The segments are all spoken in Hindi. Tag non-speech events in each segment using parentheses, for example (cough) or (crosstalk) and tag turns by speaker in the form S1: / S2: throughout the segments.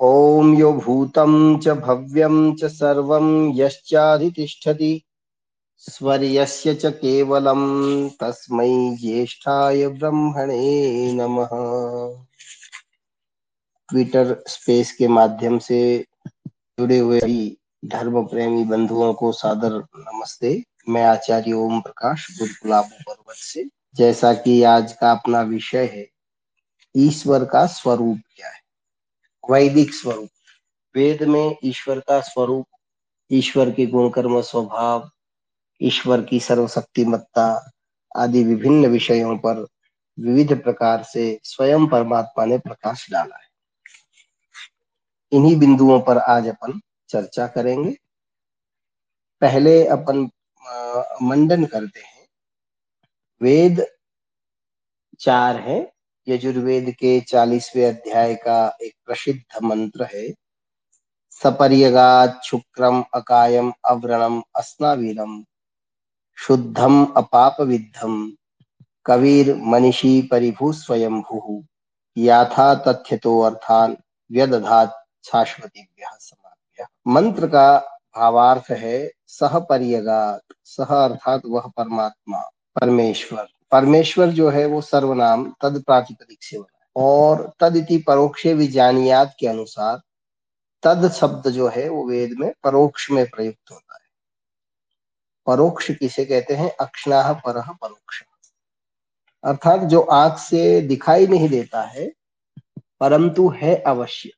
S1: ॐ यो भूतं च भव्यं च सर्वं यश्चाधितिष्ठति। स्वर्यस्य च केवलं तस्मै ज्येष्ठाय ब्रह्मणे नमः। ट्विटर स्पेस के माध्यम से जुड़े हुए धर्म प्रेमी बंधुओं को सादर नमस्ते। मैं आचार्य ओम प्रकाश, गुरुकुलाबू पर्वत से। जैसा कि आज का अपना विषय है, ईश्वर का स्वरूप क्या है? वैदिक स्वरूप। वेद में ईश्वर का स्वरूप, ईश्वर के गुणकर्म स्वभाव, ईश्वर की सर्वशक्तिमत्ता आदि विभिन्न विषयों पर विविध प्रकार से स्वयं परमात्मा ने प्रकाश डाला है। इन्हीं बिंदुओं पर आज अपन चर्चा करेंगे। पहले अपन मंडन करते हैं। वेद चार है। यजुर्वेद के चालीसवें अध्याय का एक प्रसिद्ध मंत्र है। सपर्यगात शुक्रम अकायम अव्रणम अस्नावीरम शुद्धम अपाप विद्धम कबीर मनीषी परिभू स्वयं भू याथा तथ्य तो अर्थान व्यदधात शाश्वती मंत्र का भावार्थ है, सह परियगात, सह अर्थात वह परमात्मा, परमेश्वर। परमेश्वर जो है वो सर्वनाम, तद प्रातिपदिक से बना और तद इति परोक्षे विजानियात के अनुसार, तद शब्द जो है वो वेद में परोक्ष में प्रयुक्त होता है। परोक्ष किसे कहते हैं? अक्षणाह पर परोक्ष। अर्थात जो आँख से दिखाई नहीं देता है, परंतु है अवश्य।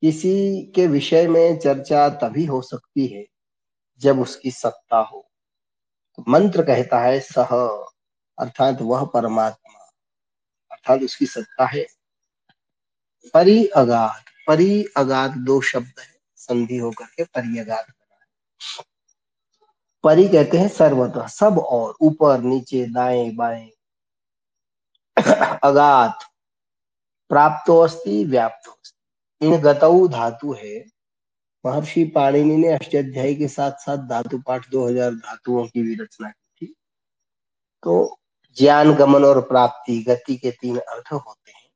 S1: किसी के विषय में चर्चा तभी हो सकती है जब उसकी सत्ता हो। तो मंत्र कहता है सह अर्थात वह परमात्मा, अर्थात उसकी सत्ता है। परि अगाध परि अगाध दो शब्द है, संधि होकर के परि अगाध बना है। परि कहते हैं सर्वतः, सब और, ऊपर, नीचे, दाएँ, बाएँ। अगाध, प्राप्त अस्ति व्याप्त इन गतऊ धातु है। महर्षि पाणिनि ने अष्टाध्यायी के साथ साथ धातु पाठ 2000 धातुओं की भी रचना की थी। तो ज्ञान, गमन और प्राप्ति, गति के तीन अर्थ होते हैं।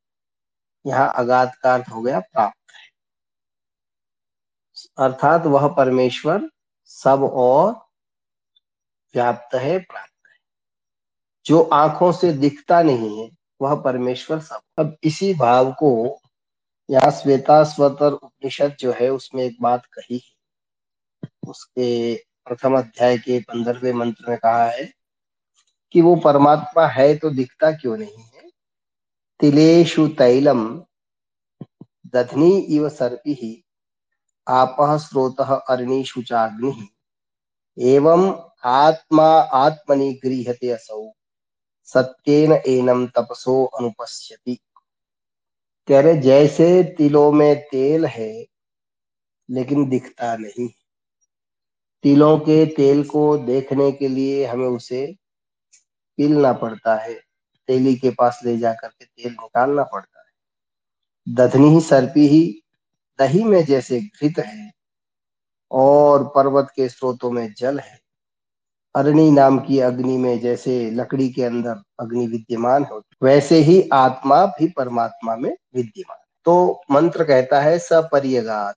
S1: यहाँ अगाध का अर्थ हो गया प्राप्त है। अर्थात वह परमेश्वर सब और व्याप्त है, प्राप्त है। जो आँखों से दिखता नहीं है, वह परमेश्वर सब अब इसी भाव को यहाँ श्वेता स्वतर उपनिषद जो है, उसमें एक बात कही है। उसके प्रथम अध्याय के पंद्रहवें मंत्र में कहा है कि वो परमात्मा है तो दिखता क्यों नहीं है? तिलेशु तैलम दधनी इव सर्पि, आप स्रोत अरणीषु चाग्नि। एवं आत्मा आत्मनि गृहते असौ, सत्येन एनम तपसो अनुपश्यति। कह रहे जैसे तिलों में तेल है, लेकिन दिखता नहीं। तिलों के तेल को देखने के लिए हमें उसे पीलना पड़ता है, तेली के पास ले जाकर के तेल निकालना पड़ता है। दधनी ही सर्पी ही, दही में जैसे घृत है, और पर्वत के स्रोतों में जल है। अरणी नाम की अग्नि में जैसे लकड़ी के अंदर अग्नि विद्यमान हो, वैसे ही आत्मा भी परमात्मा में विद्यमान तो मंत्र कहता है, सपर्यगात,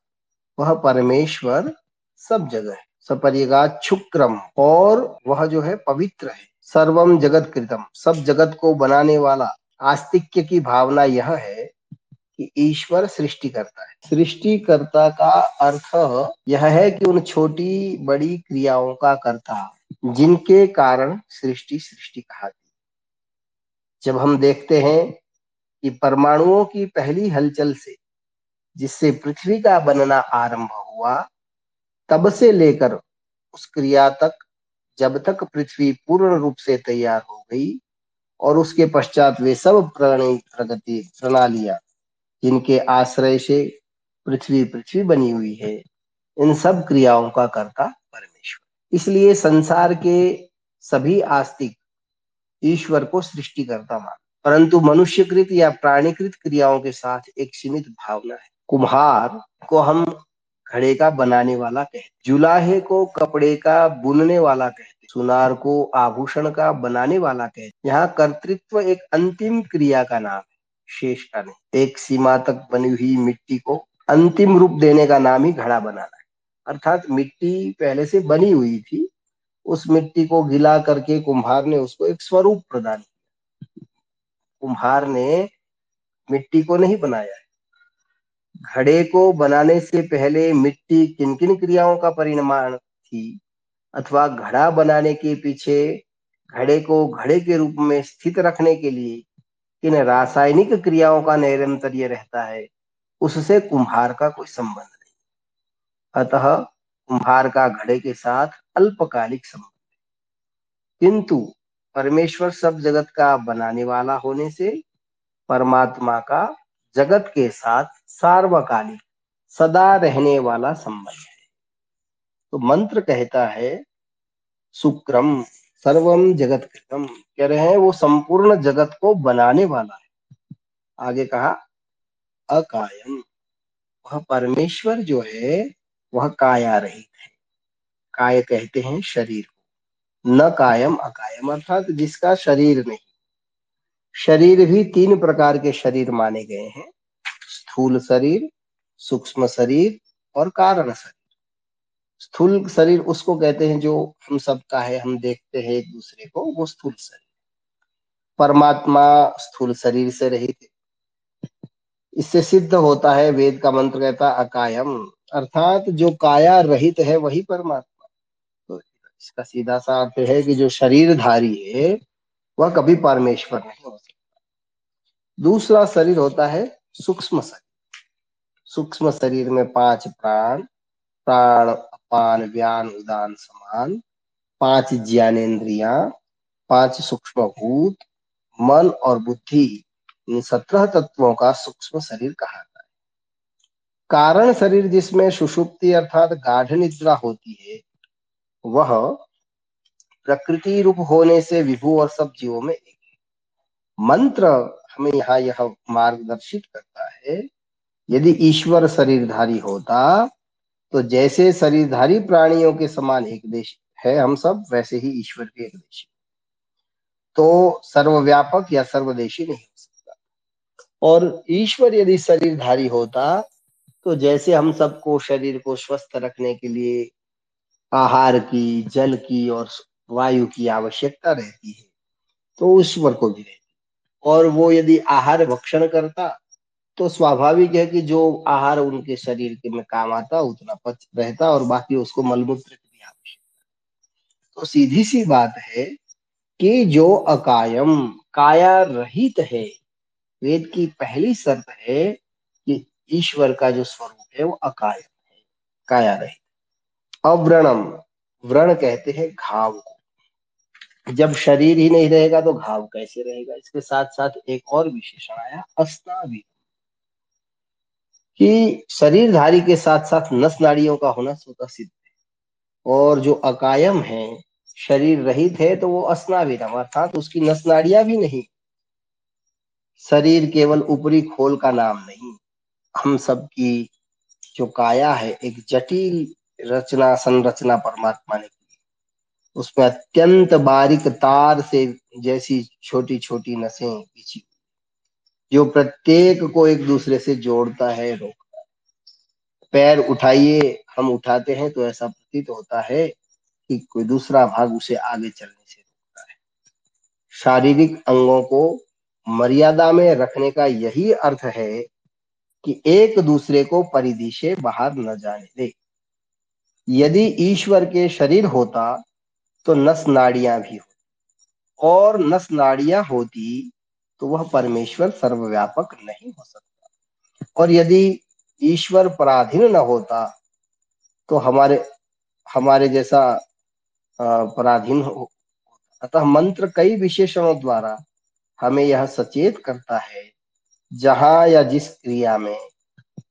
S1: वह परमेश्वर सब जगह है। सपरियगात शुक्रम, और वह जो है पवित्र है। सर्वम जगत कृतम। सब जगत को बनाने वाला आस्तिक्य की भावना यह है कि ईश्वर सृष्टि करता है। सृष्टिकर्ता का अर्थ यह है कि उन छोटी बड़ी क्रियाओं का करता, जिनके कारण सृष्टि सृष्टि कहाती जब हम देखते हैं कि परमाणुओं की पहली हलचल से जिससे पृथ्वी का बनना आरंभ हुआ, तब से लेकर उस क्रिया तक जब तक पृथ्वी पूर्ण रूप से तैयार हो गई और उसके पश्चात वे सब प्राणी प्रगति प्रणालियाँ, जिनके आश्रय से पृथ्वी पृथ्वी बनी हुई है, इन सब क्रियाओं का कर्ता परमेश्वर। इसलिए संसार के सभी आस्तिक ईश्वर को सृष्टि करता मान। परंतु मनुष्यकृत या प्राणीकृत क्रियाओं के साथ एक सीमित भावना है। कुम्हार को हम घड़े का बनाने वाला कहते जुलाहे को कपड़े का बुनने वाला कहते सुनार को आभूषण का बनाने वाला कहते यहाँ कर्तृत्व एक अंतिम क्रिया का नाम है, शेष का नहीं। एक सीमा तक बनी हुई मिट्टी को अंतिम रूप देने का नाम ही घड़ा बनाना है। अर्थात मिट्टी पहले से बनी हुई थी, उस मिट्टी को गिला करके कुम्हार ने उसको एक स्वरूप प्रदान किया। कुम्हार ने मिट्टी को नहीं बनाया। घड़े को बनाने से पहले मिट्टी किन किन क्रियाओं का परिणाम थी? अथवा घड़ा बनाने के पीछे घड़े को घड़े के रूप में स्थित रखने के लिए किन रासायनिक क्रियाओं का निरंतर रहता है? उससे कुम्हार का कोई संबंध नहीं। अतः कुम्हार का घड़े के साथ अल्पकालिक संबंध किंतु परमेश्वर सब जगत का बनाने वाला होने से परमात्मा का जगत के साथ सार्वकालिक, सदा रहने वाला संबंध है। तो मंत्र कहता है शुक्रम सर्वम जगत कृतम। कह रहे हैं, वो संपूर्ण जगत को बनाने वाला है। आगे कहा, अकायम। वह परमेश्वर जो है, वह काया रहित है। काय कहते हैं, शरीर को। न कायम, अकायम अर्थात जिसका शरीर नहीं। शरीर भी तीन प्रकार के शरीर माने गए हैं, स्थूल शरीर, सूक्ष्म शरीर और कारण शरीर। स्थूल शरीर उसको कहते हैं जो हम सबका है, हम देखते हैं एक दूसरे को, वो स्थूल शरीर। परमात्मा स्थूल शरीर से रहित इससे सिद्ध होता है, वेद का मंत्र कहता अकायम। अर्थात जो काया रहित है, वही परमात्मा। तो इसका सीधा सा अर्थ है कि जो शरीरधारी है वह कभी परमेश्वर नहीं हो सकता दूसरा शरीर होता है सूक्ष्म शरीर। सूक्ष्म शरीर में पाँच प्राण प्राण, अपान व्यान उदान, समान। पाँच ज्ञानेन्द्रिया, पाँच सूक्ष्म भूत मन और बुद्धि, इन सत्रह तत्वों का सूक्ष्म शरीर कहा जाता है। कारण शरीर जिसमें सुषुप्ति अर्थात गाढ़ निद्रा होती है, वह प्रकृति रूप होने से विभु और सब जीवों में एक मंत्र हमें यहाँ यह मार्गदर्शित करता है, यदि ईश्वर शरीरधारी होता तो जैसे शरीरधारी प्राणियों के समान एक देश है, हम सब वैसे ही ईश्वर के एक देशी तो सर्वव्यापक या सर्वदेशी नहीं हो सकता। और ईश्वर यदि शरीरधारी होता तो जैसे हम सबको शरीर को स्वस्थ रखने के लिए आहार की, जल की और वायु की आवश्यकता रहती है तो ईश्वर को भी रहती और वो यदि आहार भक्षण करता तो स्वाभाविक है कि जो आहार उनके शरीर के में काम आता, उतना पच रहता और बाकी उसको मलमूत्र की भी आवश्यकता। तो सीधी सी बात है कि जो अकायम काया रहित है, वेद की पहली शर्त है कि ईश्वर का जो स्वरूप है वो अकायम है, काया रहित। अव्रणम, व्रण कहते हैं घाव को। जब शरीर ही नहीं रहेगा तो घाव कैसे रहेगा? इसके साथ साथ एक और विशेषण आया अस्नावी कि शरीरधारी के साथ साथ नस नाड़ियों का होना स्वतः सिद्ध है। और जो अकायम है, शरीर रहित है तो वो अस्नाविरम अर्थात उसकी नस नाड़ियाँ भी नहीं। शरीर केवल ऊपरी खोल का नाम नहीं। हम सब की जो काया है, एक जटिल रचना, संरचना परमात्मा ने उसमें अत्यंत बारीक तार से जैसी छोटी छोटी नसें बिछी जो प्रत्येक को एक दूसरे से जोड़ता है, रोकता है। पैर उठाइए, हम उठाते हैं तो ऐसा प्रतीत होता है कि कोई दूसरा भाग उसे आगे चलने से रोकता है। शारीरिक अंगों को मर्यादा में रखने का यही अर्थ है कि एक दूसरे को परिधि से बाहर न जाने दे। यदि ईश्वर के शरीर होता तो नस नाड़ियाँ भी होती। और नस नाड़ियाँ होती तो वह परमेश्वर सर्वव्यापक नहीं हो सकता। और यदि ईश्वर पराधीन न होता तो हमारे हमारे जैसा पराधीन हो, अतः मंत्र कई विशेषणों द्वारा हमें यह सचेत करता है, जहाँ या जिस क्रिया में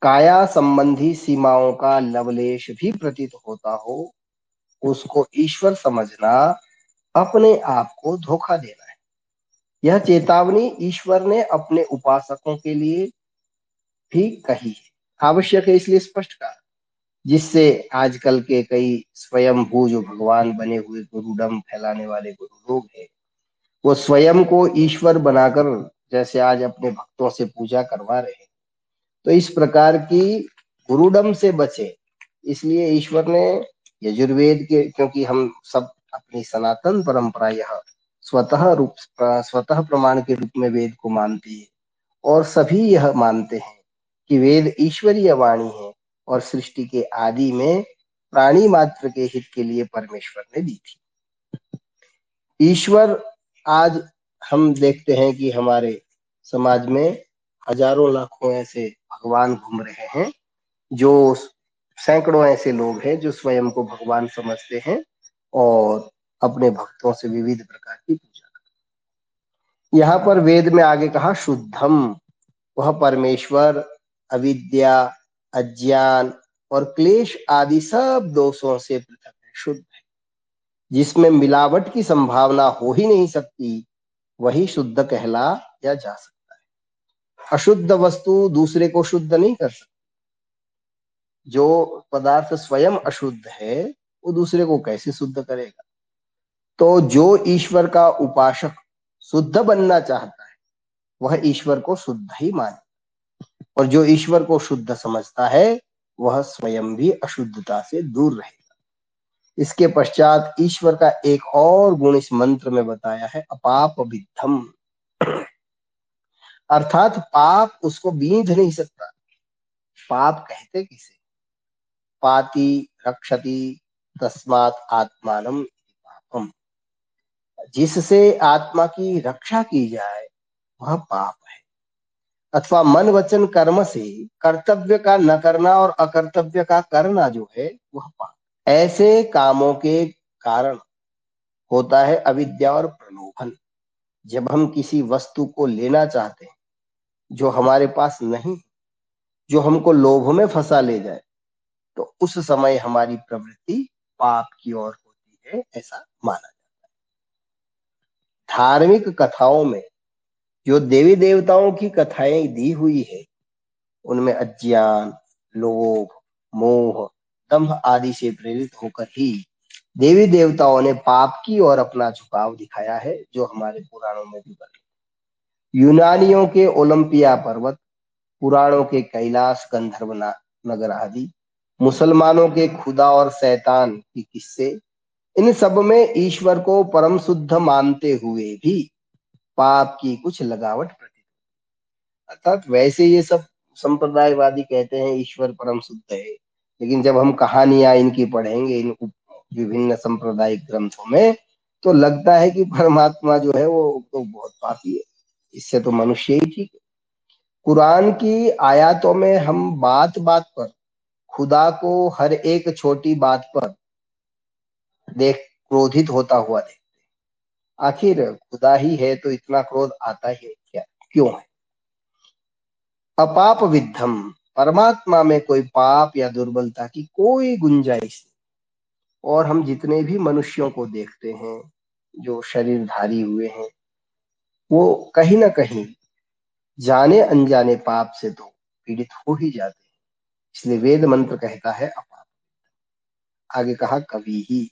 S1: काया संबंधी सीमाओं का लवलेश भी प्रतीत होता हो उसको ईश्वर समझना, अपने आप को धोखा देना है। यह चेतावनी ईश्वर ने अपने उपासकों के लिए भी कही है। आवश्यक है इसलिए स्पष्ट कहा। जिससे आजकल के कई स्वयं भू जो भगवान बने हुए गुरुडम, फैलाने वाले गुरु लोग हैं, वो स्वयं को ईश्वर बनाकर जैसे आज अपने भक्तों से पूजा करवा रहे हैं। तो इस प्रकार की गुरुडम से बचे, इसलिए ईश्वर ने यजुर्वेद के, क्योंकि हम सब अपनी सनातन परंपरा यह स्वतः रूप, स्वतः प्रमाण के रूप में वेद को मानती है। और सभी यह मानते हैं कि वेद ईश्वरीय वाणी है और सृष्टि के आदि में प्राणी मात्र के हित के लिए परमेश्वर ने दी थी। ईश्वर आज हम देखते हैं कि हमारे समाज में हज़ारों लाखों ऐसे भगवान घूम रहे हैं जो सैकड़ों ऐसे लोग हैं जो स्वयं को भगवान समझते हैं और अपने भक्तों से विविध प्रकार की पूजा करते यहाँ पर वेद में आगे कहा, शुद्धम, वह परमेश्वर, अविद्या, अज्ञान और क्लेश आदि सब दोषों से पृथक है, शुद्ध है। जिसमें मिलावट की संभावना हो ही नहीं सकती, वही शुद्ध कहला या जा सकता है। अशुद्ध वस्तु दूसरे को शुद्ध नहीं कर सकती। जो पदार्थ स्वयं अशुद्ध है, वो दूसरे को कैसे शुद्ध करेगा? तो जो ईश्वर का उपासक शुद्ध बनना चाहता है, वह ईश्वर को शुद्ध ही माने। और जो ईश्वर को शुद्ध समझता है, वह स्वयं भी अशुद्धता से दूर रहेगा। इसके पश्चात ईश्वर का एक और गुण इस मंत्र में बताया है, अपाप विद्धम अर्थात पाप उसको बींध नहीं सकता। पाप कहते किसे? पाति रक्षति तस्मात आत्मान पापम। जिससे आत्मा की रक्षा की जाए, वह पाप है। अथवा मन, वचन, कर्म से कर्तव्य का न करना और अकर्तव्य का करना जो है, वह पाप ऐसे कामों के कारण होता है अविद्या और प्रलोभन। जब हम किसी वस्तु को लेना चाहते हैं, जो हमारे पास नहीं, जो हमको लोभ में फंसा ले जाए तो उस समय हमारी प्रवृत्ति पाप की ओर होती है, ऐसा माना जाता है। धार्मिक कथाओं में जो देवी देवताओं की कथाएँ दी हुई है, उनमें अज्ञान, लोभ, मोह, दम्भ आदि से प्रेरित होकर ही देवी देवताओं ने पाप की ओर अपना झुकाव दिखाया है, जो हमारे पुराणों में भी बने। यूनानियों के ओलंपिया पर्वत, पुराणों के कैलाश गंधर्व नगर आदि मुसलमानों के खुदा और शैतान की किस्से, इन सब में ईश्वर को परम शुद्ध मानते हुए भी पाप की कुछ लगावट प्रतीत अर्थात वैसे ये सब संप्रदायवादी कहते हैं, ईश्वर परम शुद्ध है। लेकिन जब हम कहानियाँ इनकी पढ़ेंगे, इन विभिन्न सांप्रदायिक ग्रंथों में तो लगता है कि परमात्मा जो है, वो तो बहुत पापी है। इससे तो मनुष्य ही ठीक है। कुरान की आयातों में हम बात बात पर खुदा को हर एक छोटी बात पर देख क्रोधित होता हुआ देखते। आखिर खुदा ही है तो इतना क्रोध आता है क्या? क्यों है? अपाप विद्धम, परमात्मा में कोई पाप या दुर्बलता की कोई गुंजाइश नहीं। और हम जितने भी मनुष्यों को देखते हैं, जो शरीरधारी हुए हैं, वो कहीं ना कहीं जाने अनजाने पाप से तो पीड़ित हो ही जाते इसलिए वेद मंत्र कहता है अपाप आगे कहा, कवि ही।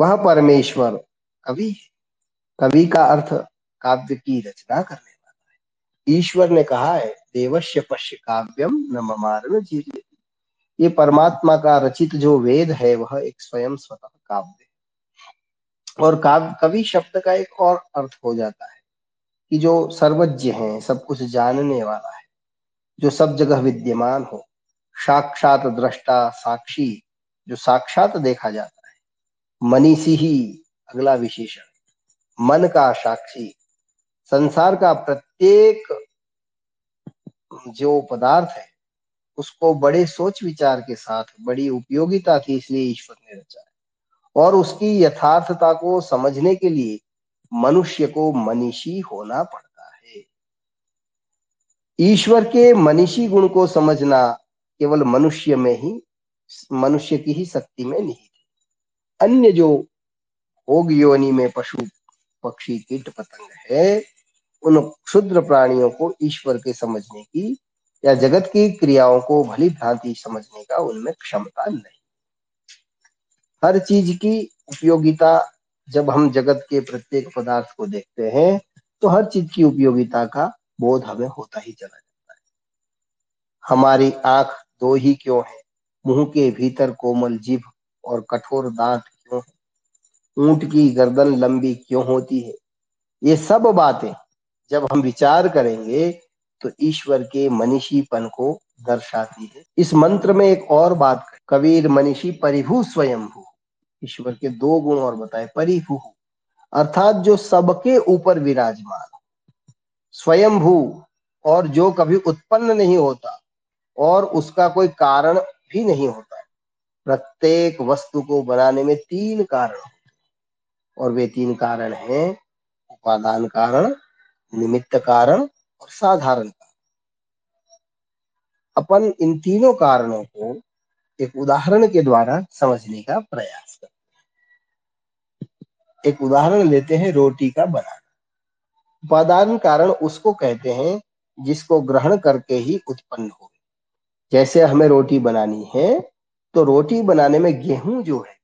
S1: वह परमेश्वर कवि कवि का अर्थ काव्य की रचना करने वाला है। ईश्वर ने कहा है देवश्य पश्य काव्यम न ये परमात्मा का रचित जो वेद है, वह एक स्वयं स्वतः काव्य और काव्य, कवि शब्द का एक और अर्थ हो जाता है कि जो सर्वज्ञ है, सब कुछ जानने वाला है, जो सब जगह विद्यमान हो साक्षात दृष्टा साक्षी, जो साक्षात देखा जाता है। मनीषी ही अगला विशेषण। मन का साक्षी। संसार का प्रत्येक जो पदार्थ है, उसको बड़े सोच विचार के साथ, बड़ी उपयोगिता थी, इसलिए ईश्वर ने रचा है। और उसकी यथार्थता को समझने के लिए मनुष्य को मनीषी होना पड़ता है। ईश्वर के मनीषी गुण को समझना केवल मनुष्य में ही, मनुष्य की ही शक्ति में नहीं अन्य जो भोग योनि में पशु, पक्षी, कीट, पतंग है, उन क्षुद्र प्राणियों को ईश्वर के समझने की या जगत की क्रियाओं को भली भांति समझने का उनमें क्षमता नहीं। हर चीज़ की उपयोगिता, जब हम जगत के प्रत्येक पदार्थ को देखते हैं तो हर चीज़ की उपयोगिता का बोध हमें होता ही चला जाता है। हमारी आँख दो ही क्यों है? मुँह के भीतर कोमल जीभ और कठोर दांत क्यों है? ऊँट की गर्दन लंबी क्यों होती है? ये सब बातें जब हम विचार करेंगे तो ईश्वर के मनीषीपन को दर्शाती है। इस मंत्र में एक और बात कबीर मनीषी परिभू स्वयंभू ईश्वर के दो गुण और बताए, परिभू अर्थात जो सबके ऊपर विराजमान स्वयंभू और जो कभी उत्पन्न नहीं होता। और उसका कोई कारण भी नहीं होता। प्रत्येक वस्तु को बनाने में तीन कारण होते और वे तीन कारण हैं, उपादान कारण, निमित्त कारण और साधारण कारण। अपन इन तीनों कारणों को एक उदाहरण के द्वारा समझने का प्रयास करते हैं। एक उदाहरण लेते हैं रोटी का बनाना। उपादान कारण उसको कहते हैं जिसको ग्रहण करके ही उत्पन्न हो जैसे हमें रोटी बनानी है तो रोटी बनाने में गेहूँ जो है,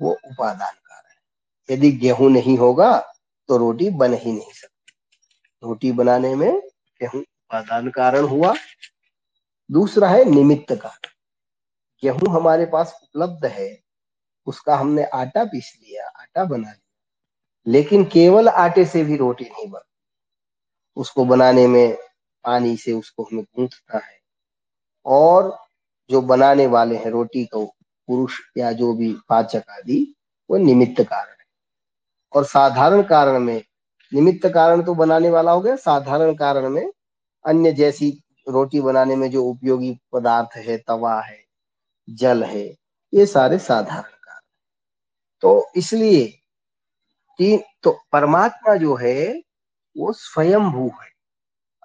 S1: वो उपादान कारण है। यदि गेहूँ नहीं होगा तो रोटी बन ही नहीं सकती। रोटी बनाने में गेहूँ उपादान कारण हुआ। दूसरा है निमित्त कारण। गेहूँ हमारे पास उपलब्ध है, उसका हमने आटा पीस लिया, आटा बना लिया। लेकिन केवल आटे से भी रोटी नहीं बनती। उसको बनाने में पानी से उसको हमें गूंथना है और जो बनाने वाले हैं, रोटी को पुरुष या जो भी पाचक आदि, वो निमित्त कारण है। और साधारण कारण में, निमित्त कारण तो बनाने वाला हो गया, साधारण कारण में अन्य जैसी रोटी बनाने में जो उपयोगी पदार्थ है, तवा है, जल है, ये सारे साधारण कारण तो इसलिए तीन तो परमात्मा जो है, वो स्वयंभू है।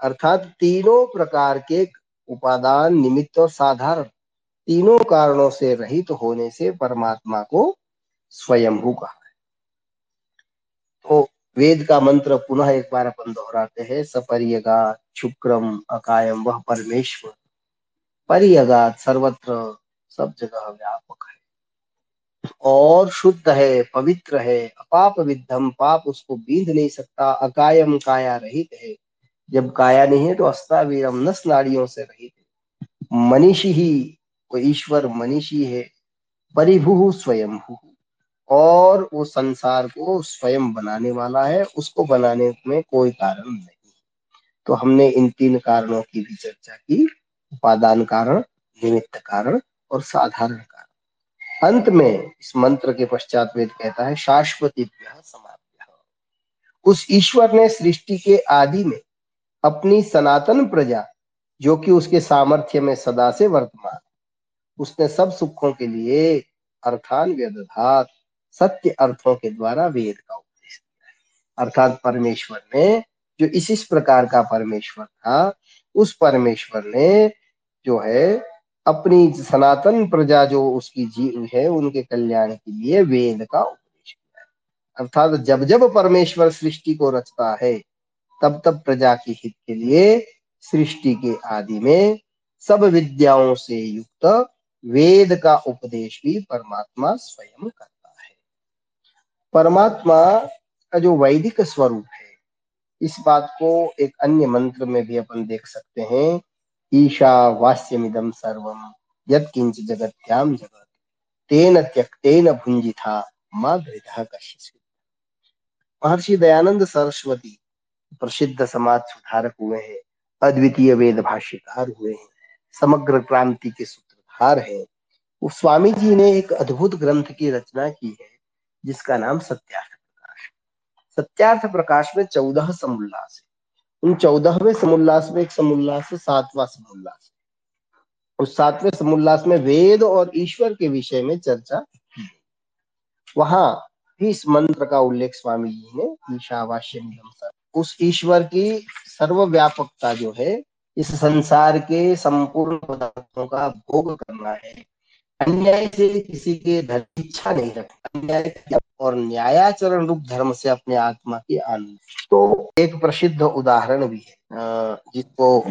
S1: अर्थात तीनों प्रकार के उपादान निमित्त और साधारण तीनों कारणों से रहित तो होने से परमात्मा को स्वयंभू कहा है। तो वेद का मंत्र पुनः एक बार अपन दोहराते हैं सपरियगा शुक्रम अकायम वह परमेश्वर। परियगात सर्वत्र सब जगह व्यापक है। और शुद्ध है, पवित्र है, अपाप विद्धम, पाप उसको बींध नहीं सकता, अकायम काया रहित है। जब काया नहीं है तो अस्तावीरम नस नाड़ियों से रहित है। मनीषी ही, वो ईश्वर मनीषी है, परिभू स्वयं और वो संसार को स्वयं बनाने वाला है, उसको बनाने में कोई कारण नहीं। तो हमने इन तीन कारणों की भी चर्चा की, उपादान कारण, निमित्त कारण और साधारण कारण। अंत में इस मंत्र के पश्चात वेद कहता है शाश्वती समाप्त उस ईश्वर ने सृष्टि के आदि में अपनी सनातन प्रजा, जो कि उसके सामर्थ्य में सदा से वर्तमान उसने सब सुखों के लिए अर्थान व्यधात सत्य अर्थों के द्वारा वेद का उपदेश अर्थात परमेश्वर ने जो इस इस प्रकार का परमेश्वर था, उस परमेश्वर ने जो है अपनी सनातन प्रजा जो उसकी जीव है, उनके कल्याण के लिए वेद का उपदेश किया अर्थात जब जब परमेश्वर सृष्टि को रचता है तब तब प्रजा के हित के लिए सृष्टि के आदि में सब विद्याओं से युक्त वेद का उपदेश भी परमात्मा स्वयं करता है। परमात्मा का जो वैदिक स्वरूप है, इस बात को एक अन्य मंत्र में भी अपन देख सकते हैं, ईशा वास्यमिदम सर्वम यद किंच जगत्याम जगत, तेन त्यक्तेन भुंजिथा माँ गृह महर्षि दयानंद सरस्वती प्रसिद्ध समाज सुधारक हुए हैं, अद्वितीय वेद भाष्यकार हुए हैं, समग्र क्रांति के सूत्रधार हैं। स्वामी जी ने एक अद्भुत ग्रंथ की रचना की है, जिसका नाम सत्यार्थ प्रकाश। सत्यार्थ प्रकाश में चौदह समुल्लास है। उन चौदहवें समुल्लास में एक समुल्लास सातवां समुल्लास उस सातवें समुल्लास में वेद और ईश्वर के विषय में चर्चा की वहाँ भी इस मंत्र का उल्लेख स्वामी जी ने ईशावास्य उस ईश्वर की सर्वव्यापकता जो है, इस संसार के संपूर्ण पदार्थों का भोग करना है। अन्याय से किसी के धर्म इच्छा नहीं रखना। अन्याय और न्यायाचरण रूप धर्म से अपने आत्मा की आनंद। तो एक प्रसिद्ध उदाहरण भी है जिसको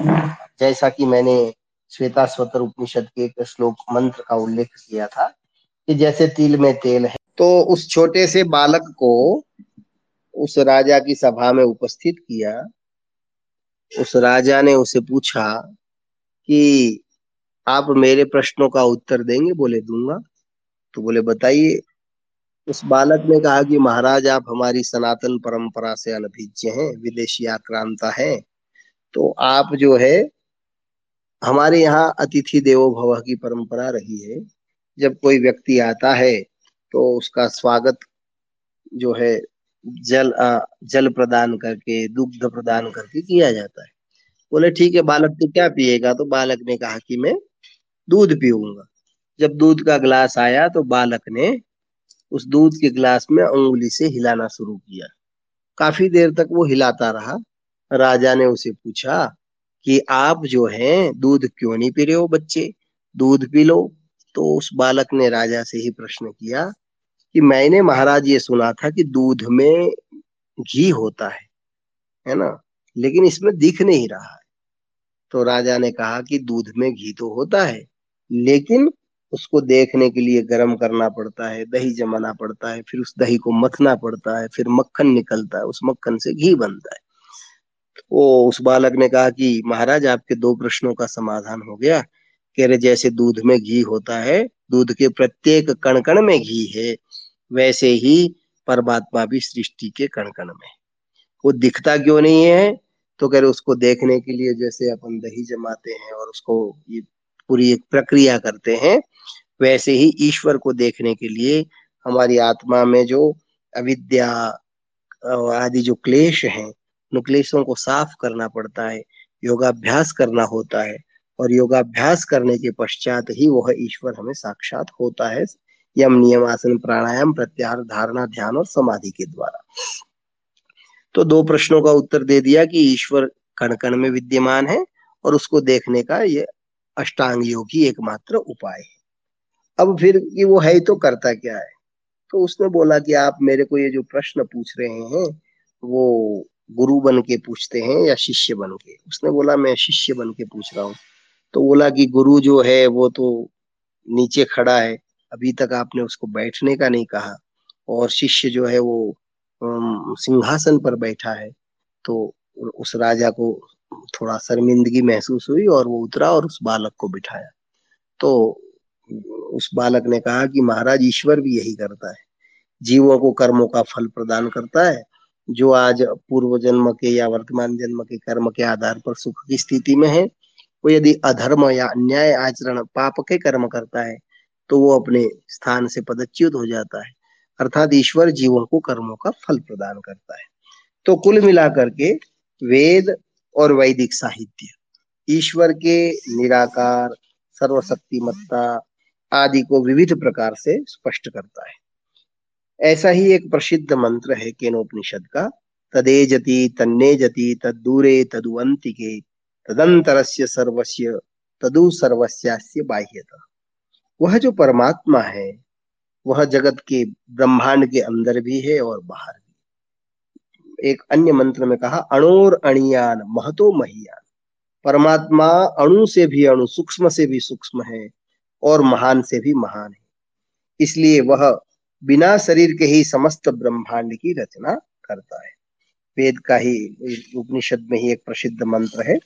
S1: जैसा कि मैंने श्वेता स्वतर उपनिषद के एक श्लोक मंत्र का उल्लेख किया था कि जैसे तिल में तेल है तो उस छोटे से बालक को उस राजा की सभा में उपस्थित किया। उस राजा ने उसे पूछा कि, आप मेरे प्रश्नों का उत्तर देंगे? बोले, दूँगा। तो बोले, बताइए। उस बालक ने कहा कि, महाराज, आप हमारी सनातन परंपरा से अनभिज्ञ हैं, विदेशी आक्रांता है। तो आप जो है, हमारे यहाँ अतिथि देवो भव की परंपरा रही है। जब कोई व्यक्ति आता है तो उसका स्वागत जो है जल जल प्रदान करके, दुग्ध प्रदान करके किया जाता है। बोले, ठीक है, बालक तो क्या पिएगा? तो बालक ने कहा कि, मैं दूध पीऊँगा। जब दूध का गिलास आया तो बालक ने उस दूध के गिलास में उंगली से हिलाना शुरू किया। काफ़ी देर तक वो हिलाता रहा। राजा ने उसे पूछा कि, आप जो हैं, दूध क्यों नहीं पी रहे हो बच्चे? दूध पी लो। तो उस बालक ने राजा से ही प्रश्न किया कि मैंने महाराज ये सुना था कि दूध में घी होता है है ना? लेकिन इसमें दिख नहीं रहा है। तो राजा ने कहा कि दूध में घी तो होता है, लेकिन उसको देखने के लिए गर्म करना पड़ता है, दही जमाना पड़ता है, फिर उस दही को मथना पड़ता है, फिर मक्खन निकलता है, उस मक्खन से घी बनता है। वो उस बालक ने कहा कि महाराज, आपके दो प्रश्नों का समाधान हो गया। कह रहे, जैसे दूध में घी होता है, दूध के प्रत्येक कण कण में घी है वैसे ही परमात्मा भी सृष्टि के कण कण में वो दिखता क्यों नहीं है? तो कह रहे उसको देखने के लिए जैसे अपन दही जमाते हैं और उसको ये पूरी एक प्रक्रिया करते हैं, वैसे ही ईश्वर को देखने के लिए हमारी आत्मा में जो अविद्या आदि जो क्लेश हैं क्लेशों को साफ़ करना पड़ता है, योगाभ्यास करना होता है और योगाभ्यास करने के पश्चात ही वह ईश्वर हमें साक्षात होता है। यम नियम आसन प्राणायाम प्रत्याहार, धारणा, ध्यान और समाधि के द्वारा। तो दो प्रश्नों का उत्तर दे दिया कि ईश्वर कण कण में विद्यमान है और उसको देखने का ये अष्टांग योग ही एकमात्र उपाय है। अब फिर कि वो है तो करता क्या है? तो उसने बोला कि आप मेरे को ये जो प्रश्न पूछ रहे हैं, वो गुरु बन के पूछते हैं या शिष्य बन के? उसने बोला, मैं शिष्य बन के पूछ रहा हूँ। तो बोला कि गुरु जो है, वो तो नीचे खड़ा है अभी तक आपने उसको बैठने का नहीं कहा। और शिष्य जो है वो सिंहासन पर बैठा है। तो उस राजा को थोड़ा शर्मिंदगी महसूस हुई और वो उतरा और उस बालक को बिठाया। तो उस बालक ने कहा कि महाराज, ईश्वर भी यही करता है। जीवों को कर्मों का फल प्रदान करता है। जो आज पूर्व जन्म के या वर्तमान जन्म के कर्म के आधार पर सुख की स्थिति में है, वो यदि अधर्म या अन्याय आचरण पाप के कर्म करता है तो वो अपने स्थान से पदच्युत हो जाता है। अर्थात ईश्वर जीवों को कर्मों का फल प्रदान करता है। तो कुल मिलाकर के वेद और वैदिक साहित्य, ईश्वर के निराकार, सर्वशक्तिमत्ता आदि को विविध प्रकार से स्पष्ट करता है। ऐसा ही एक प्रसिद्ध मंत्र है केनोपनिषद का, तदेजति तन्ने जति तदूरे तदुवंतिके तदंतरस्य सर्वस्य, तदु सर्वस्यास्य बाह्यता। वह जो परमात्मा है, वह जगत के ब्रह्मांड के अंदर भी है और बाहर भी एक अन्य मंत्र में कहा, अणोर अणियान, महतो महियान। परमात्मा अणु से भी अणु, सूक्ष्म से भी सूक्ष्म है और महान से भी महान है। इसलिए वह बिना शरीर के ही समस्त ब्रह्मांड की रचना करता है। वेद का ही उपनिषद में ही एक प्रसिद्ध मंत्र है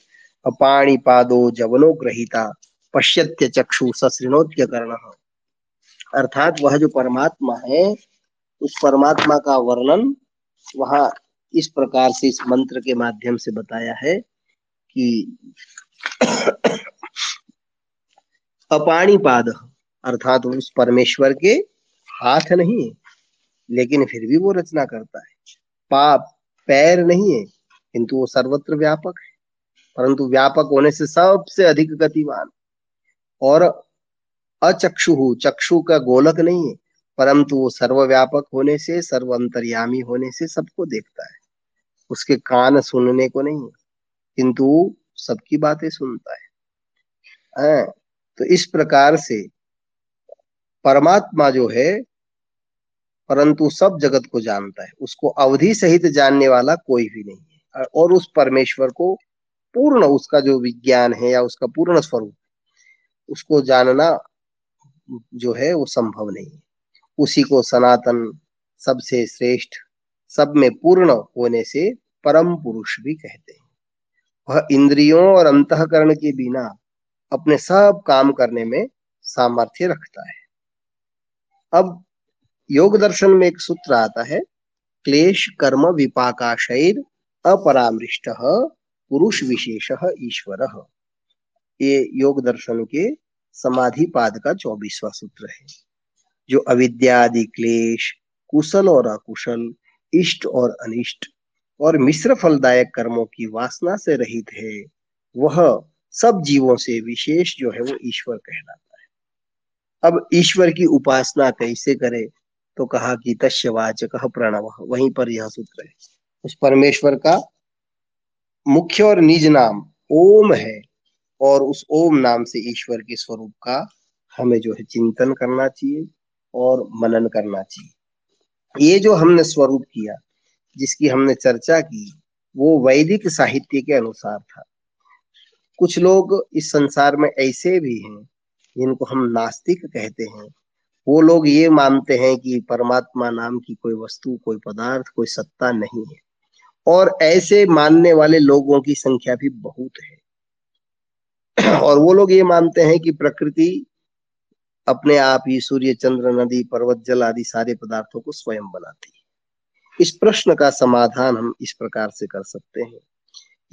S1: अपाणी पादो जवनो ग्रहिता। पश्यत्य चक्षु सश्रिणोत्य कर्ण अर्थात वह जो परमात्मा है, उस परमात्मा का वर्णन वहाँ इस प्रकार से इस मंत्र के माध्यम से बताया है कि अपाणी पाद अर्थात उस परमेश्वर के हाथ नहीं है लेकिन फिर भी वो रचना करता है। पाप पैर नहीं है, किंतु वो सर्वत्र व्यापक है। परंतु व्यापक होने से सबसे अधिक गतिवान और अचक्षु चक्षु का गोलक नहीं है परंतु वो सर्वव्यापक होने से सर्व अंतर्यामी होने से सबको देखता है। उसके कान सुनने को नहीं है किंतु सबकी बातें सुनता है। आ, हाँ, तो इस प्रकार से परमात्मा जो है परंतु सब जगत को जानता है। उसको अवधि सहित जानने वाला कोई भी नहीं है। और उस परमेश्वर को पूर्ण उसका जो विज्ञान है या उसका पूर्ण स्वरूप उसको जानना जो है वो संभव नहीं है। उसी को सनातन सबसे श्रेष्ठ, सब में पूर्ण होने से परम पुरुष भी कहते हैं। वह इंद्रियों और अंतकरण के बिना अपने सब काम करने में सामर्थ्य रखता है। अब योग दर्शन में एक सूत्र आता है, क्लेश कर्म विपाकाशैर अपरामृष्ट पुरुष विशेष ईश्वर। ये योग दर्शन के समाधि पाद का चौबीसवा सूत्र है, जो अविद्यादि, क्लेश कुशल और अकुशल इष्ट और अनिष्ट और मिश्र फलदायक कर्मों की वासना से रहित है, वह सब जीवों से विशेष जो है वो ईश्वर कहलाता है। अब ईश्वर की उपासना कैसे करे तो कहा कि तस्वाचक प्रणव, वहीं पर यह सूत्र है। उस परमेश्वर का मुख्य और निज नाम ओम है। और उस ओम नाम से ईश्वर के स्वरूप का हमें जो है चिंतन करना चाहिए और मनन करना चाहिए। ये जो हमने स्वरूप किया, जिसकी हमने चर्चा की, वो वैदिक साहित्य के अनुसार था। कुछ लोग इस संसार में ऐसे भी हैं, जिनको हम नास्तिक कहते हैं। वो लोग ये मानते हैं कि परमात्मा नाम की कोई वस्तु, कोई पदार्थ, कोई सत्ता नहीं है। और ऐसे मानने वाले लोगों की संख्या भी बहुत है। (clears throat) और वो लोग ये मानते हैं कि प्रकृति अपने आप ही सूर्य, चंद्र, नदी, पर्वत, जल आदि सारे पदार्थों को स्वयं बनाती है। इस प्रश्न का समाधान हम इस प्रकार से कर सकते हैं।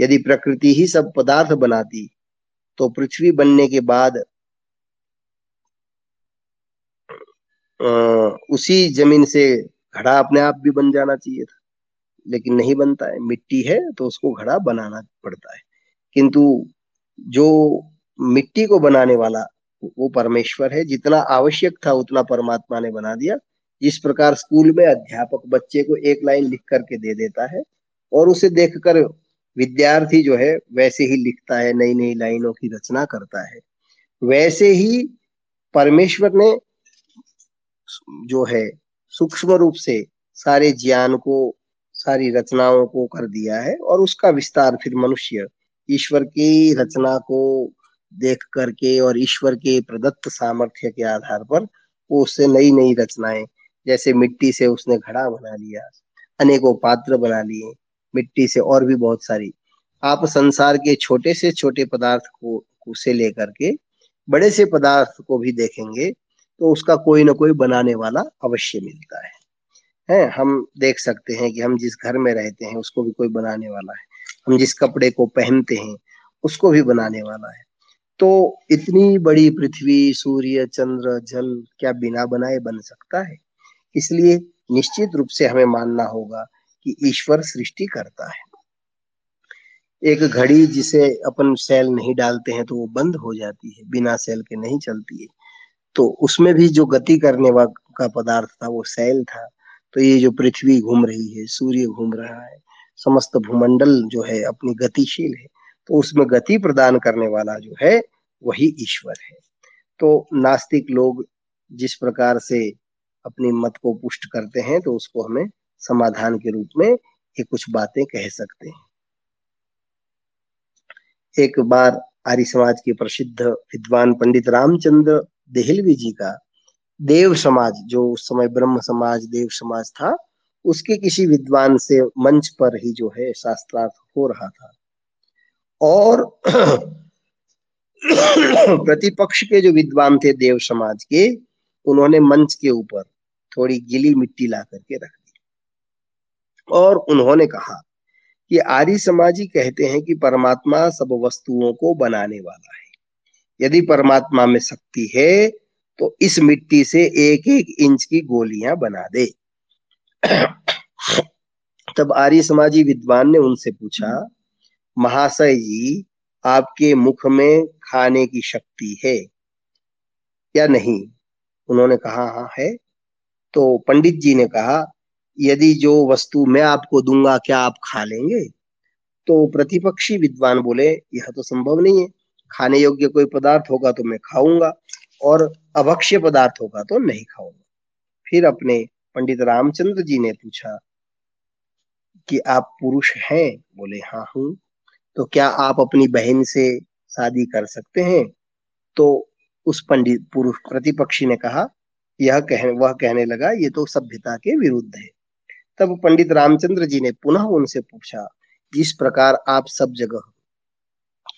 S1: यदि प्रकृति ही सब पदार्थ बनाती तो पृथ्वी बनने के बाद उसी ज़मीन से घड़ा अपने आप भी बन जाना चाहिए था। लेकिन नहीं बनता है। मिट्टी है तो उसको घड़ा बनाना पड़ता है। किंतु जो मिट्टी को बनाने वाला वो परमेश्वर है, जितना आवश्यक था उतना परमात्मा ने बना दिया। जिस प्रकार स्कूल में अध्यापक बच्चे को एक लाइन लिख करके दे देता है और उसे देखकर विद्यार्थी जो है वैसे ही लिखता है नई नई लाइनों की रचना करता है। वैसे ही परमेश्वर ने जो है सूक्ष्म रूप से सारे ज्ञान को, सारी रचनाओं को कर दिया है और उसका विस्तार फिर मनुष्य ईश्वर की रचना को देख करके और ईश्वर के प्रदत्त सामर्थ्य के आधार पर वो उससे नई नई रचनाएँ, जैसे मिट्टी से उसने घड़ा बना लिया, अनेकों पात्र बना लिए, मिट्टी से और भी बहुत सारी। आप संसार के छोटे से छोटे पदार्थ को उसे लेकर के बड़े से पदार्थ को भी देखेंगे तो उसका कोई ना कोई बनाने वाला अवश्य मिलता है। है, हम देख सकते हैं कि हम जिस घर में रहते हैं, उसको भी कोई बनाने वाला है। हम जिस कपड़े को पहनते हैं, उसको भी बनाने वाला है। तो इतनी बड़ी पृथ्वी, सूर्य, चंद्र, जल क्या बिना बनाए बन सकता है? इसलिए निश्चित रूप से हमें मानना होगा कि ईश्वर सृष्टि करता है। एक घड़ी जिसे अपन सेल नहीं डालते हैं तो वो बंद हो जाती है, बिना सेल के नहीं चलती है। तो उसमें भी जो गति करने का पदार्थ था, वो सेल था। तो ये जो पृथ्वी घूम रही है, सूर्य घूम रहा है समस्त भूमंडल जो है अपनी गतिशील है तो उसमें गति प्रदान करने वाला जो है वही ईश्वर है। तो नास्तिक लोग जिस प्रकार से अपनी मत को पुष्ट करते हैं तो उसको हमें समाधान के रूप में ये कुछ बातें कह सकते हैं। एक बार आर्य समाज के प्रसिद्ध विद्वान पंडित रामचंद्र देहलवी जी का देव समाज, जो उस समय ब्रह्म समाज, देव समाज था उसके किसी विद्वान से मंच पर ही जो है शास्त्रार्थ हो रहा था। और (clears throat) प्रतिपक्ष के जो विद्वान थे देव समाज के, उन्होंने मंच के ऊपर थोड़ी गिली मिट्टी ला करके रख दी। और उन्होंने कहा कि आर्य समाजी कहते हैं कि परमात्मा सब वस्तुओं को बनाने वाला है। यदि परमात्मा में शक्ति है तो इस मिट्टी से एक एक इंच की गोलियाँ बना दे। (coughs) तब आर्य समाजी विद्वान ने उनसे पूछा, महाशय जी, आपके मुख में खाने की शक्ति है या नहीं? उन्होंने कहा हाँ है। तो पंडित जी ने कहा, यदि जो वस्तु मैं आपको दूँगा, क्या आप खा लेंगे? तो प्रतिपक्षी विद्वान बोले, यह तो संभव नहीं है। खाने योग्य कोई पदार्थ होगा तो मैं खाऊँगा और अभक्ष्य पदार्थ होगा तो नहीं खाऊँगा। फिर अपने पंडित रामचंद्र जी ने पूछा कि आप पुरुष हैं? बोले हाँ हूँ। तो क्या आप अपनी बहन से शादी कर सकते हैं? तो उस पंडित पुरुष प्रतिपक्षी ने कहा, यह कह, वह कहने लगा, ये तो सभ्यता के विरुद्ध है। तब पंडित रामचंद्र जी ने पुनः उनसे पूछा जिस प्रकार आप सब जगह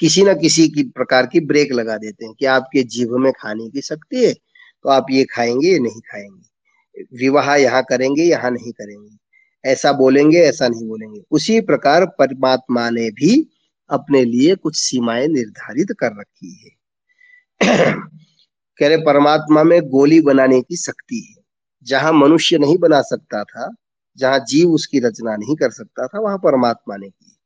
S1: किसी न किसी की प्रकार की ब्रेक लगा देते हैं कि आपके जीव में खाने की शक्ति है तो आप ये खाएँगे ये नहीं खाएँगे? विवाह यहाँ करेंगे, यहाँ नहीं करेंगे। ऐसा बोलेंगे, ऐसा नहीं बोलेंगे। उसी प्रकार परमात्मा ने भी अपने लिए कुछ सीमाएँ निर्धारित कर रखी है। (clears throat) कह रहे, परमात्मा में गोली बनाने की शक्ति है। जहाँ मनुष्य नहीं बना सकता था, जहाँ जीव उसकी रचना नहीं कर सकता था, वहाँ परमात्मा ने की।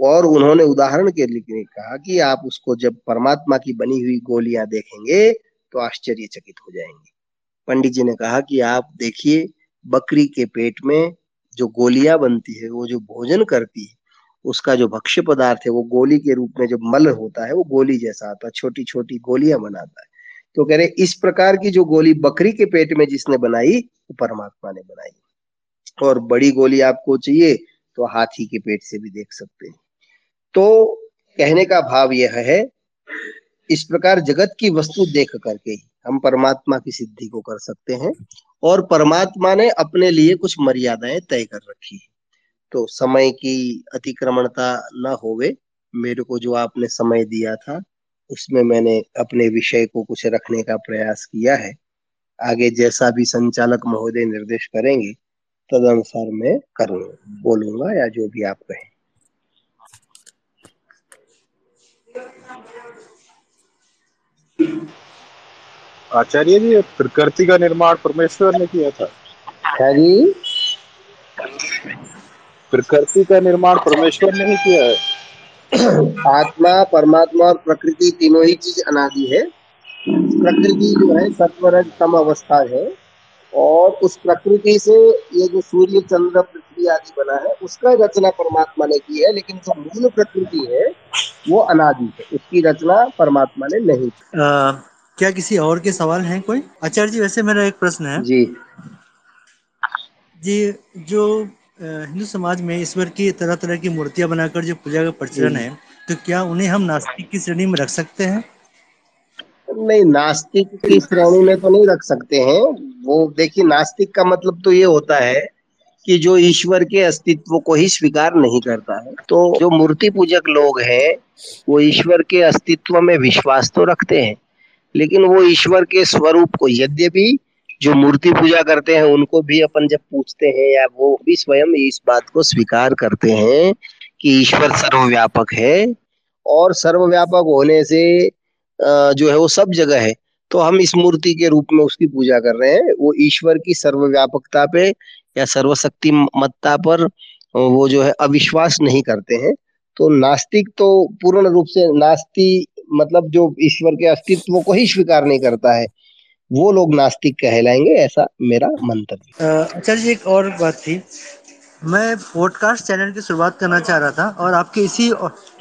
S1: और उन्होंने उदाहरण के लिए कहा कि आप उसको जब परमात्मा की बनी हुई गोलियाँ देखेंगे तो आश्चर्यचकित हो जाएँगे। पंडित जी ने कहा कि आप देखिए, बकरी के पेट में जो गोलियाँ बनती है, वो जो भोजन करती है, उसका जो भक्ष्य पदार्थ है, वो गोली के रूप में जो मल होता है, वो गोली जैसा आता है छोटी छोटी गोलियाँ बनाता है। तो कह रहे इस प्रकार की जो गोली बकरी के पेट में जिसने बनाई, वो परमात्मा ने बनाई। और बड़ी गोली आपको चाहिए तो हाथी के पेट से भी देख सकते हैं। तो कहने का भाव यह है, इस प्रकार जगत की वस्तु देख करके ही। हम परमात्मा की सिद्धि को कर सकते हैं और परमात्मा ने अपने लिए कुछ मर्यादाएँ तय कर रखी है। तो समय की अतिक्रमणता न होवे, मेरे को जो आपने समय दिया था, उसमें मैंने अपने विषय को कुछ रखने का प्रयास किया है। आगे जैसा भी संचालक महोदय निर्देश करेंगे तद अनुसार मैं करूँगा बोलूँगा या जो भी आप कहें।
S2: आचार्य जी प्रकृति का निर्माण परमेश्वर ने किया था।
S1: क्या जी।
S2: प्रकृति का निर्माण परमेश्वर ने ही किया है।
S1: आत्मा परमात्मा और प्रकृति तीनों ही चीज़ अनादि है। प्रकृति जो है सत्वरज तम अवस्था है और उस प्रकृति से ये जो सूर्य चंद्र पृथ्वी आदि बना है उसका रचना परमात्मा ने की है लेकिन जो मूल प्रकृति है वो अनादि है। उसकी रचना परमात्मा ने नहीं
S3: आ, क्या किसी और के सवाल हैं कोई? आचार्य जी वैसे मेरा एक प्रश्न है।
S1: जी।
S3: जी जो हिंदू समाज में ईश्वर की तरह तरह की मूर्तियाँ बनाकर जो पूजा का प्रचलन है तो क्या उन्हें हम नास्तिक की श्रेणी में रख सकते हैं?
S1: नहीं नास्तिक की श्रेणी में तो नहीं रख सकते हैं। वो देखिए नास्तिक का मतलब तो ये होता है कि जो ईश्वर के अस्तित्व को ही स्वीकार नहीं करता है। तो जो मूर्ति पूजक लोग हैं वो ईश्वर के अस्तित्व में विश्वास तो रखते हैं। लेकिन वो ईश्वर के स्वरूप को यद्यपि जो मूर्ति पूजा करते हैं, उनको भी अपन जब पूछते हैं या वो भी स्वयं इस बात को स्वीकार करते हैं कि ईश्वर सर्वव्यापक है और सर्वव्यापक होने से जो है वो सब जगह है। तो हम इस मूर्ति के रूप में उसकी पूजा कर रहे हैं। वो ईश्वर की सर्वव्यापकता पे या सर्वशक्ति मत्ता पर वो जो है अविश्वास नहीं करते हैं। तो नास्तिक तो पूर्ण रूप से नास्ति मतलब जो ईश्वर के अस्तित्व को ही स्वीकार नहीं करता है वो लोग नास्तिक कहलाएँगे ऐसा मेरा मंतव्य
S3: अच्छा जी एक और बात थी। मैं पॉडकास्ट चैनल की शुरुआत करना चाह रहा था और आपके इसी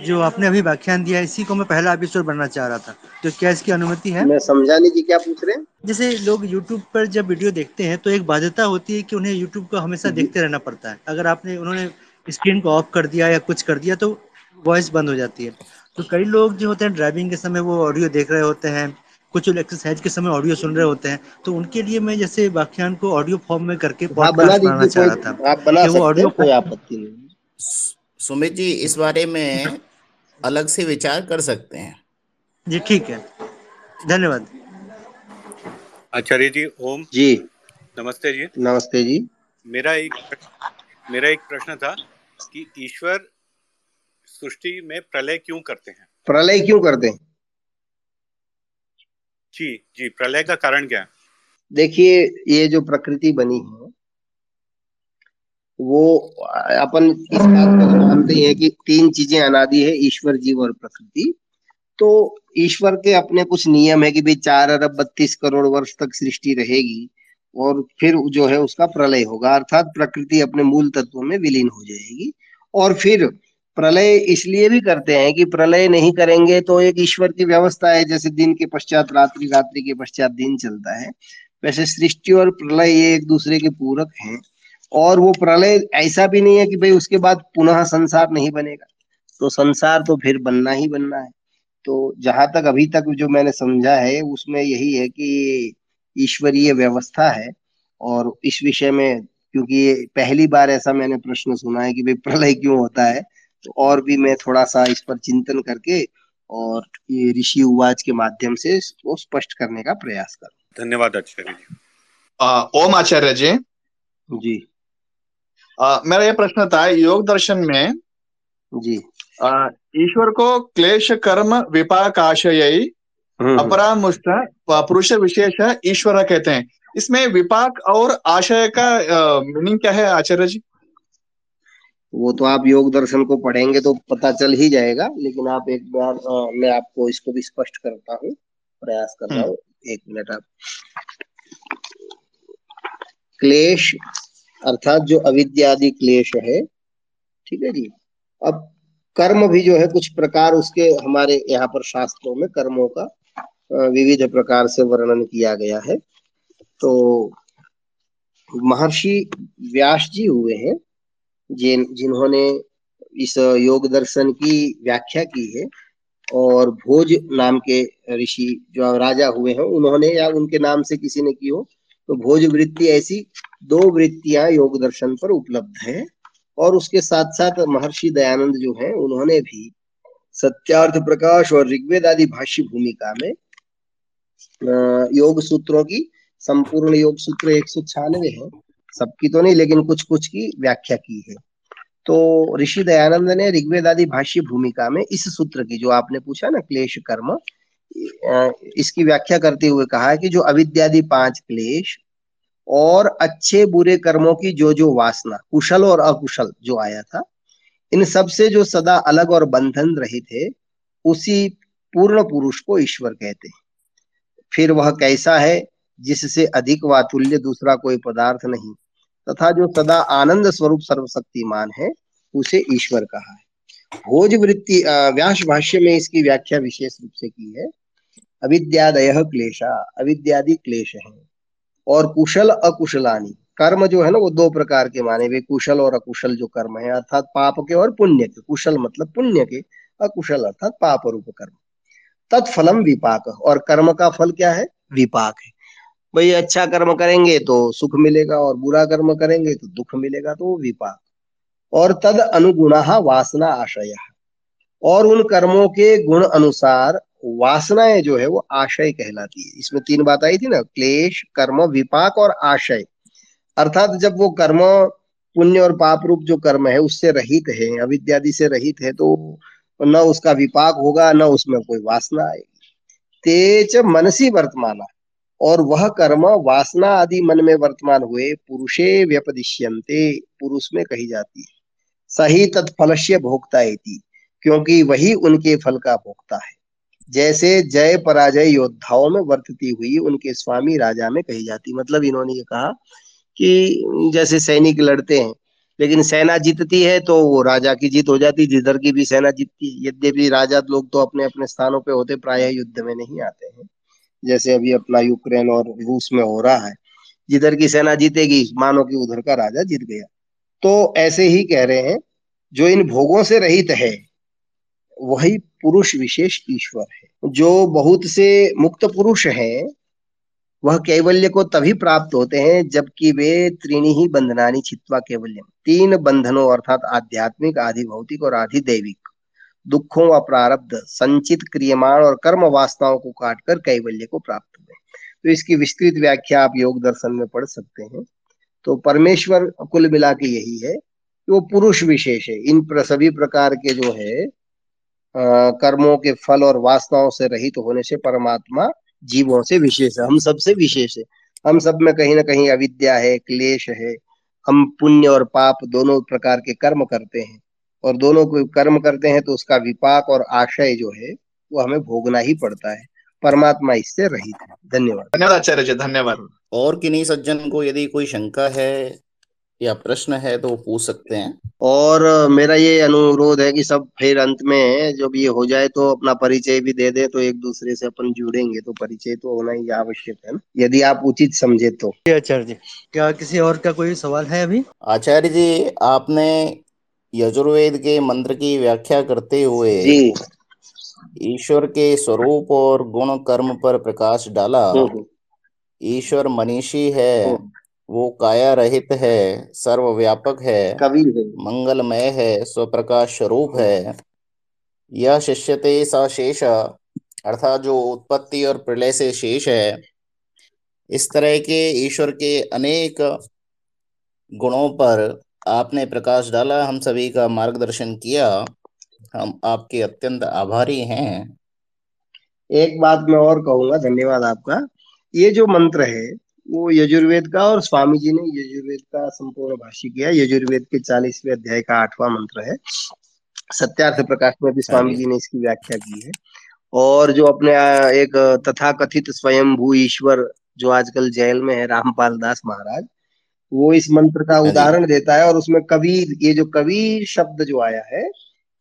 S3: जो आपने अभी व्याख्यान दिया इसी को मैं पहला एपिसोड बनना चाह रहा था तो क्या इसकी अनुमति है?
S1: मैं समझा नहीं जी क्या पूछ रहे हैं?
S3: जैसे लोग यूट्यूब पर जब वीडियो देखते हैं तो एक बाध्यता होती है कि उन्हें यूट्यूब को हमेशा देखते रहना पड़ता है। अगर आपने उन्होंने स्क्रीन को ऑफ़ कर दिया या कुछ कर दिया तो वॉइस बंद हो जाती है। तो कई लोग जो होते हैं ड्राइविंग के समय वो ऑडियो देख रहे होते हैं कुछ लोग एक्सरसाइज के समय ऑडियो सुन रहे होते हैं तो उनके लिए मैं जैसे व्याख्यान को ऑडियो फॉर्म में करके
S1: पॉडकास्ट बनाना चाह रहा था आप बना वो ऑडियो कोई आपत्ति नहीं
S4: सुमित जी इस बारे में अलग से विचार कर सकते हैं।
S3: जी ठीक है। धन्यवाद।
S2: आचार्य जी ओम।
S1: जी।
S2: नमस्ते जी।
S1: नमस्ते जी।
S2: मेरा एक मेरा एक प्रश्न था कि ईश्वर सृष्टि में प्रलय क्यों करते हैं?
S1: प्रलय क्यों करते हैं?
S2: जी जी प्रलय का कारण क्या है?
S1: देखिए ये जो प्रकृति बनी है वो अपन इस बात को तो मानते हैं कि तीन चीज़ें अनादि है ईश्वर जीव और प्रकृति। तो ईश्वर के अपने कुछ नियम है कि भाई चार अरब बत्तीस करोड़ वर्ष तक सृष्टि रहेगी और फिर जो है उसका प्रलय होगा। अर्थात प्रकृति अपने मूल तत्व में विलीन हो जाएगी और फिर प्रलय इसलिए भी करते हैं कि प्रलय नहीं करेंगे तो एक ईश्वर की व्यवस्था है, जैसे दिन के पश्चात रात्रि रात्रि के पश्चात दिन चलता है। वैसे सृष्टि और प्रलय ये एक दूसरे के पूरक हैं और वो प्रलय ऐसा भी नहीं है कि भाई उसके बाद पुनः संसार नहीं बनेगा। तो संसार तो फिर बनना ही बनना है। तो जहाँ तक अभी तक जो मैंने समझा है, उसमें यही है कि ईश्वरीय व्यवस्था है और इस विषय में, क्योंकि पहली बार ऐसा मैंने प्रश्न सुना है कि भाई प्रलय क्यों होता है तो और भी मैं थोड़ा सा इस पर चिंतन करके और ये ऋषि उवाच के माध्यम से वो स्पष्ट करने का प्रयास करूँ।
S2: धन्यवाद आचार्य जी।
S5: ओम आचार्य जी।
S1: जी।
S5: आ, मेरा ये प्रश्न था योग दर्शन में
S1: जी।
S5: ईश्वर को क्लेश कर्म विपाक आशय
S1: हम्म, हम्म।
S5: अपरामुष्ट पुरुष विशेष ईश्वर कहते हैं। इसमें विपाक और आशय का मीनिंग क्या है आचार्य जी?
S1: वो तो आप योग दर्शन को पढ़ेंगे तो पता चल ही जाएगा लेकिन आप एक बार अ, मैं आपको इसको भी स्पष्ट करता हूँ प्रयास कर रहा हूँ एक मिनट आप। क्लेश अर्थात जो अविद्यादि क्लेश है ठीक है जी? अब कर्म भी जो है कुछ प्रकार उसके हमारे यहाँ पर शास्त्रों में कर्मों का विविध प्रकार से वर्णन किया गया है। तो महर्षि व्यास जी हुए हैं जिन, जिन्होंने इस योग दर्शन की व्याख्या की है और भोज नाम के ऋषि जो राजा हुए हैं, उन्होंने या उनके नाम से किसी ने की हो तो भोज वृत्ति ऐसी दो वृत्तियाँ योग दर्शन पर उपलब्ध है और उसके साथ साथ महर्षि दयानंद जो हैं, उन्होंने भी सत्यार्थ प्रकाश और ऋग्वेद आदि भाष्य भूमिका में योग सूत्रों की, संपूर्ण योग सूत्र एक सौ छियानवे है सबकी तो नहीं, लेकिन कुछ कुछ की व्याख्या की है। तो ऋषि दयानंद ने ऋग्वेद आदि भाष्य भूमिका में इस सूत्र की, जो आपने पूछा ना, क्लेश कर्म इसकी व्याख्या करते हुए कहा कि जो अविद्यादि पाँच क्लेश और अच्छे बुरे कर्मों की जो जो वासना, कुशल और अकुशल जो आया था, इन सबसे जो सदा अलग और बंधन रहित है उसी पूर्ण पुरुष को ईश्वर कहते हैं। फिर वह कैसा है, जिससे अधिक वातुल्य दूसरा कोई पदार्थ नहीं? तथा जो सदा आनंद स्वरूप सर्वशक्तिमान है, उसे ईश्वर कहा है। भोज वृत्ति व्यास भाष्य में इसकी व्याख्या विशेष रूप से की है। अविद्यादय क्लेशा, अविद्यादि क्लेश है। और कुशल, अकुशलानी। कर्म जो है ना, वो दो प्रकार के माने। वे कुशल और अकुशल जो कर्म है, अर्थात पाप के और पुण्य के। कुशल मतलब पुण्य के, अकुशल अर्थात पाप रूप कर्म। तत्फलम विपाक। और कर्म का फल क्या है? विपाक है। भाई अच्छा कर्म करेंगे तो सुख मिलेगा और बुरा कर्म करेंगे तो दुख मिलेगा तो विपाक। और तद अनुगुण वासना आशय। और उन कर्मों के गुण अनुसार वासनाएँ जो है वो आशय कहलाती है। इसमें तीन बात आई थी ना, क्लेश, कर्म, विपाक और आशय। अर्थात जब वो कर्म, पुण्य और पाप रूप जो कर्म है, उससे रहित है, अविद्यादि से रहित है तो न उसका विपाक होगा, न उसमें कोई वासना आएगी। तेज मनसी वर्तमाना। और वह कर्म वासना आदि मन में वर्तमान हुए, पुरुषे व्यपदिश्यन्ते, पुरुष में कही जाती है। सही तत्फलस्य भोक्ता क्योंकि वही उनके फल का भोक्ता है। जैसे जय पराजय योद्धाओं में वर्तती हुई उनके स्वामी राजा में कही जाती। मतलब इन्होंने ये कहा कि जैसे सैनिक लड़ते हैं, लेकिन सेना जीतती है तो वो राजा की जीत हो जाती, जिधर की भी सेना जीतती है यद्यपि राजा लोग तो अपने अपने स्थानों पे होते, प्राय युद्ध में नहीं आते हैं। जैसे अभी अपना यूक्रेन और रूस में हो रहा है। जिधर की सेना जीतेगी, मानो कि उधर का राजा जीत गया। तो ऐसे ही कह रहे हैं, जो इन भोगों से रहित है, वही पुरुष विशेष ईश्वर है। जो बहुत से मुक्त पुरुष हैं, वह कैवल्य को तभी प्राप्त होते हैं, जबकि वे त्रिणी ही बंधनानी छित्वा कैवल्यम तीन बंधनों, अर्थात आध्यात्मिक आधि भौतिक और आधि दैविक दुखों व प्रारब्ध संचित क्रियमाण और कर्म वासनाओं को काटकर कैवल्य को प्राप्त हुए। तो इसकी विस्तृत व्याख्या आप योग दर्शन में पढ़ सकते हैं। तो परमेश्वर कुल मिला के यही है कि वो पुरुष विशेष है। इन प्र, सभी प्रकार के जो है आ, कर्मों के फल और वासनाओं से रहित तो होने से परमात्मा जीवों से विशेष है। हम सबसे विशेष है। हम सब में कहीं ना कहीं अविद्या है क्लेश है। हम पुण्य और पाप दोनों प्रकार के कर्म करते हैं। और दोनों को कर्म करते हैं तो उसका विपाक और आशय जो है वो हमें भोगना ही पड़ता है। परमात्मा इससे रहित है। धन्यवाद।
S5: धन्यवाद आचार्य जी धन्यवाद।
S4: और किन्हीं सज्जन को यदि कोई शंका है या प्रश्न है तो वो पूछ सकते हैं।
S1: और मेरा ये अनुरोध है कि सब फिर अंत में जब ये हो जाए तो अपना परिचय भी दे दे तो एक दूसरे से अपन जुड़ेंगे तो परिचय तो होना ही आवश्यक है ना। यदि आप उचित समझे तो।
S3: आचार्य जी क्या किसी और का कोई सवाल है अभी?
S4: आचार्य जी आपने यजुर्वेद के मंत्र की व्याख्या करते हुए ईश्वर के स्वरूप और गुण कर्म पर प्रकाश डाला।
S1: हम्म, हम्म,
S4: ईश्वर मनीषी है
S1: हम्म।
S4: वो काया रहित है सर्वव्यापक है
S1: कबीर है।
S4: मंगलमय है स्वप्रकाश स्वरूप है। यह शिष्यते स शेष अर्थात जो उत्पत्ति और प्रलय से शेष है। इस तरह के ईश्वर के अनेक गुणों पर आपने प्रकाश डाला हम सभी का मार्गदर्शन किया। हम आपके अत्यंत आभारी हैं।
S1: एक बात मैं और कहूँगा धन्यवाद आपका। ये जो मंत्र है वो यजुर्वेद का और स्वामी जी ने यजुर्वेद का संपूर्ण भाष्य किया। यजुर्वेद के चालीसवें अध्याय का आठवां मंत्र है। सत्यार्थ प्रकाश में भी स्वामी जी। ने इसकी व्याख्या की है। और जो अपने एक तथा कथित स्वयं भू ईश्वर जो आजकल जेल में है रामपाल दास महाराज वो इस मंत्र का उदाहरण देता है और उसमें कबीर ये जो कबीर शब्द जो आया है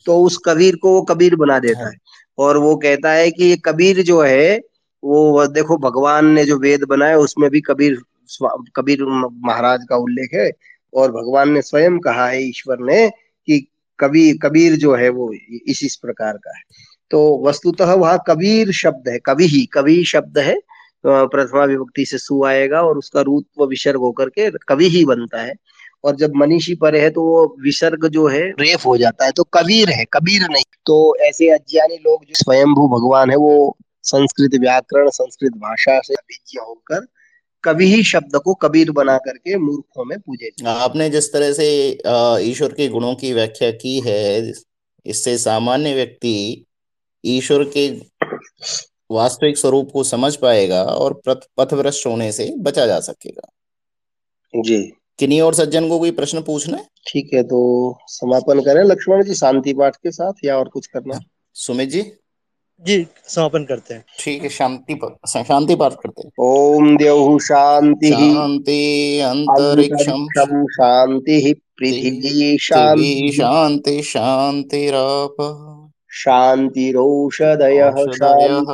S1: तो उस कबीर को वो कबीर बना देता है। और वो कहता है कि ये कबीर जो है वो देखो भगवान ने जो वेद बनाया उसमें भी कबीर कबीर महाराज का उल्लेख है। और भगवान ने स्वयं कहा है ईश्वर ने कि कबीर कबीर जो है वो इस इस प्रकार का है। तो वस्तुतः वहाँ कबीर शब्द है कवि ही कवि शब्द है। प्रथमा विभक्ति से सु आएगा और उसका रूप विसर्ग होकर के कवि ही बनता है। और जब मनीषी पर है तो वो विसर्ग जो है, रेफ हो जाता है तो कबीर है, कबीर नहीं। तो ऐसे अज्ञानी लोग जो स्वयंभू भगवान है, वो संस्कृत व्याकरण, संस्कृत भाषा से अभिज्ञ होकर कभी ही शब्द को कबीर बना करके मूर्खों में पूजे
S4: आपने जिस तरह से ईश्वर के गुणों की व्याख्या की है इससे सामान्य व्यक्ति ईश्वर के वास्तविक स्वरूप को समझ पाएगा और पथभ्रष्ट होने से बचा जा सकेगा।
S1: जी।
S4: किन्हीं और सज्जन को कोई प्रश्न पूछना है?
S1: ठीक है तो समापन करें। लक्ष्मण जी शांति पाठ के साथ या और कुछ करना?
S4: सुमित जी?
S3: जी समापन करते हैं।
S4: ठीक है शांति शांति पाठ करते हैं।
S1: ओम देव शांति।
S4: शांति अंतरिक्षम।
S1: शांति पृथ्वी शांति
S4: शांति शांतिराप
S1: शान्तिरौषधयः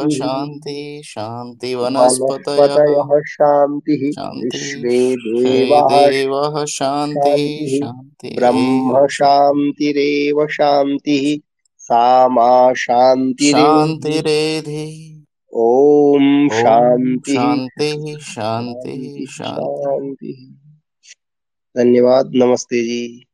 S4: शान्ति। शान्ति वनस्पतयः
S1: शान्तिः। विश्वे देवाः
S4: शान्ति
S1: ब्रह्म शान्तिरेव शान्तिः। सा मा
S4: शान्तिरेधि।
S1: ॐ शान्ति
S4: शान्ति शान्ति। शान्ति।
S1: धन्यवाद नमस्ते जी।